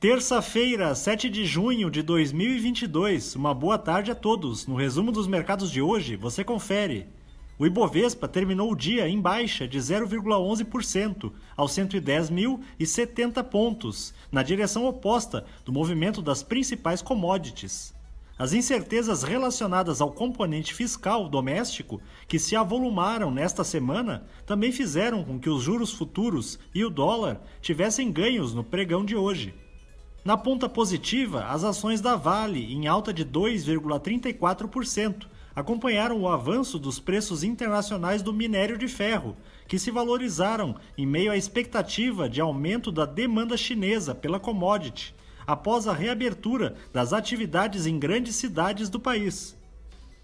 Terça-feira, 7 de junho de 2022. Uma boa tarde a todos. No resumo dos mercados de hoje, você confere. O Ibovespa terminou o dia em baixa de 0,11% aos 110.070 pontos, na direção oposta do movimento das principais commodities. As incertezas relacionadas ao componente fiscal doméstico, que se avolumaram nesta semana, também fizeram com que os juros futuros e o dólar tivessem ganhos no pregão de hoje. Na ponta positiva, as ações da Vale, em alta de 2,34%, acompanharam o avanço dos preços internacionais do minério de ferro, que se valorizaram em meio à expectativa de aumento da demanda chinesa pela commodity, após a reabertura das atividades em grandes cidades do país.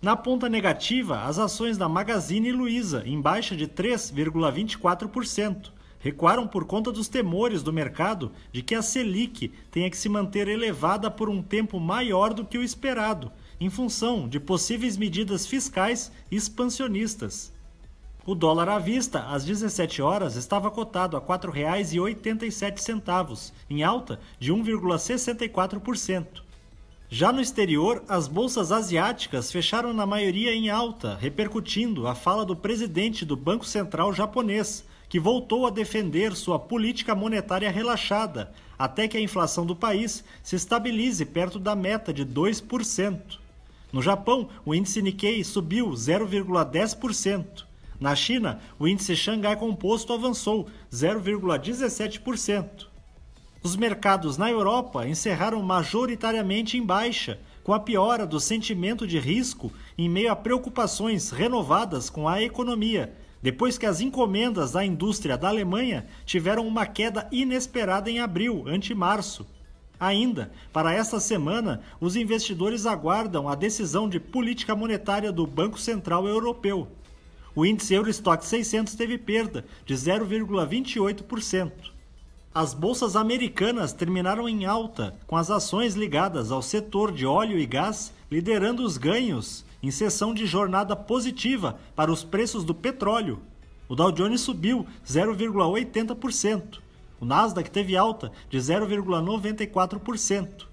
Na ponta negativa, as ações da Magazine Luiza, em baixa de 3,24%, recuaram por conta dos temores do mercado de que a Selic tenha que se manter elevada por um tempo maior do que o esperado, em função de possíveis medidas fiscais expansionistas. O dólar à vista, às 17 horas, estava cotado a R$ 4,87, em alta de 1,64%. Já no exterior, as bolsas asiáticas fecharam na maioria em alta, repercutindo a fala do presidente do Banco Central japonês, que voltou a defender sua política monetária relaxada, até que a inflação do país se estabilize perto da meta de 2%. No Japão, o índice Nikkei subiu 0,10%. Na China, o índice Xangai Composto avançou 0,17%. Os mercados na Europa encerraram majoritariamente em baixa, com a piora do sentimento de risco em meio a preocupações renovadas com a economia depois que as encomendas da indústria da Alemanha tiveram uma queda inesperada em abril, ante março. Ainda, para esta semana, os investidores aguardam a decisão de política monetária do Banco Central Europeu. O índice Eurostock 600 teve perda de 0,28%. As bolsas americanas terminaram em alta, com as ações ligadas ao setor de óleo e gás liderando os ganhos em sessão de jornada positiva para os preços do petróleo. O Dow Jones subiu 0,80%. O Nasdaq teve alta de 0,94%.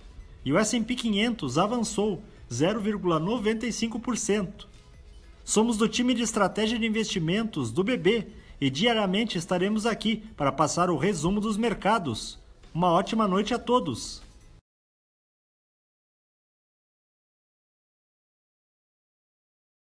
E o S&P 500 avançou 0,95%. Somos do time de estratégia de investimentos do BB e diariamente estaremos aqui para passar o resumo dos mercados. Uma ótima noite a todos!